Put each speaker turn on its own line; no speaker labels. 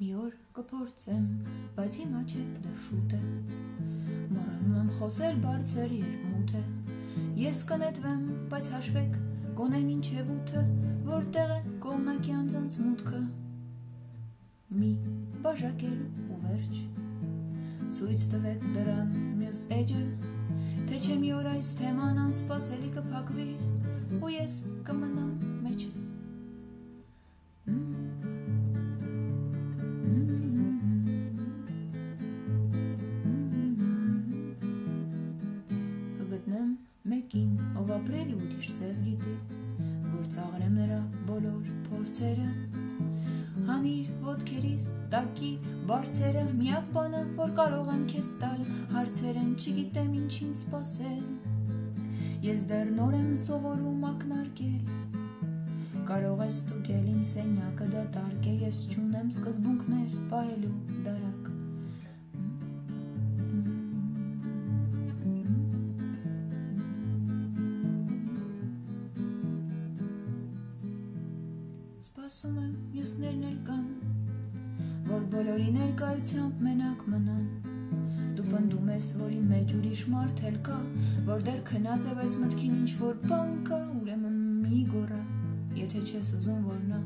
Մի օր կփորձեմ, բայց հիմա չէ դեռ շուտ է։ Մոռանում եմ խոսել բարձր է։ Ես կնետվեմ, բայց հաշվեք, գոնե մինչև ութը, որտեղ է կողնակի անձանց մուտքը։ Մի բաժակել ու վերջ։ Ցույց տվեք դրան մյուս էջը, թե չէ մի օր այս թեման անսպասելի կփակվի, ու ես կմնամ մեջը։ կխոսեմ մեկին, ով ապրել ուրիշ ձև գիտի, որ ծաղրեմ նրա բոլոր փորձերը։ Հանիր ոդքերիս տակի բարձերը, միակ բանը, որ կարող եմ քեզ տալ, հարցերեն չգիտեմ ինչին սпасել։ Ես դեռ նոր եմ սովորում ակնարկել, կարող ես ստուգել իմ սենյակը դատարկ է, ես չունեմ սկզբունքներ պահելու դարակ։ Սպասում եմ մյուսներն էլ կան, որ բոլորի ներկայությամբ մենակ մնան։ Դու պնդում ես, որ իմ մեջ ուրիշ մարդ էլ կա, որ դեռ քնած է, բայց մտքին ինչ որ բան կա, ուրեմն մի գոռա, եթե չես ուզում որ նա